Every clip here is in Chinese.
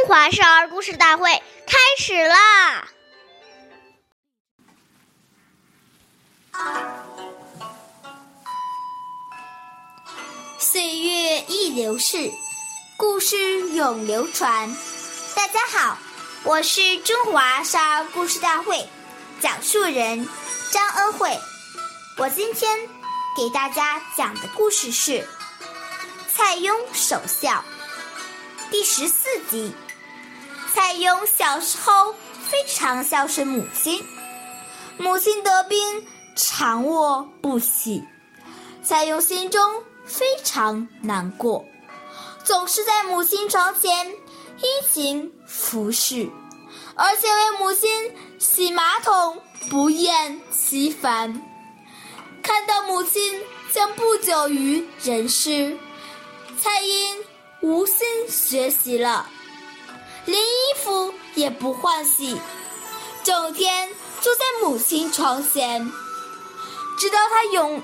中华少儿故事大会开始啦！岁月易流逝，故事永流传。大家好，我是中华少儿故事大会讲述人张恩惠。我今天给大家讲的故事是《蔡邕守孝》第十四集。蔡邕小时候非常孝顺母亲，母亲得病常卧不起，蔡邕心中非常难过，总是在母亲床前殷勤服侍，而且为母亲洗马桶不厌其烦。看到母亲将不久于人世，蔡英无心学习了。连衣服也不换洗，整天坐在母亲床前，直到他永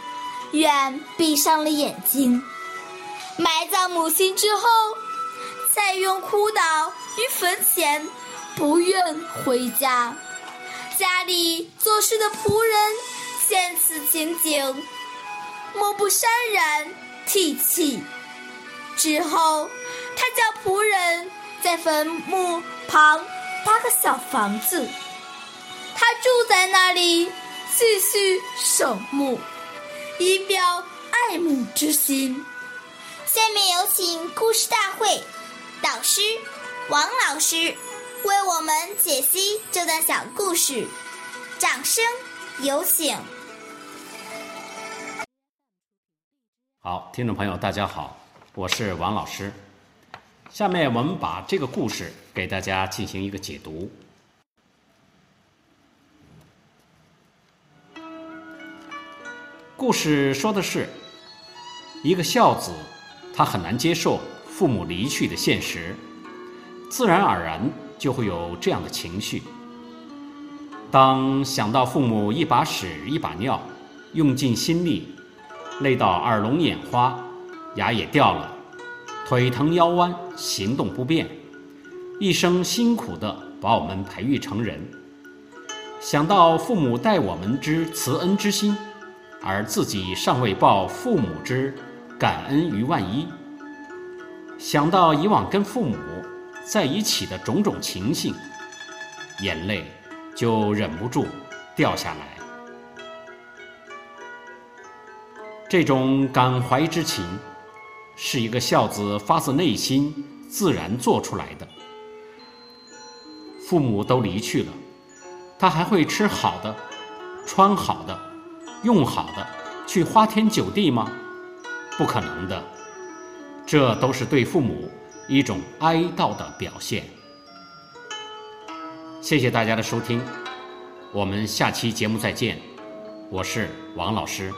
远闭上了眼睛。埋葬母亲之后，再用哭倒于坟前，不愿回家。家里做事的仆人见此情景，莫不潸然涕泣。之后，他叫仆人。在坟墓旁搭个小房子，他住在那里，继续守墓，以表爱慕之心。下面有请故事大会导师王老师为我们解析这段小故事，掌声有请。好，听众朋友，大家好，我是王老师。下面我们把这个故事给大家进行一个解读。故事说的是，一个孝子，他很难接受父母离去的现实，自然而然就会有这样的情绪。当想到父母一把屎一把尿，用尽心力，累到耳聋眼花，牙也掉了。腿疼腰弯，行动不便，一生辛苦地把我们培育成人。想到父母待我们之慈恩之心，而自己尚未报父母之感恩于万一；想到以往跟父母在一起的种种情形，眼泪就忍不住掉下来。这种感怀之情。是一个孝子发自内心自然做出来的。父母都离去了，他还会吃好的、穿好的、用好的，去花天酒地吗？不可能的。这都是对父母一种哀悼的表现。谢谢大家的收听，我们下期节目再见。我是王老师。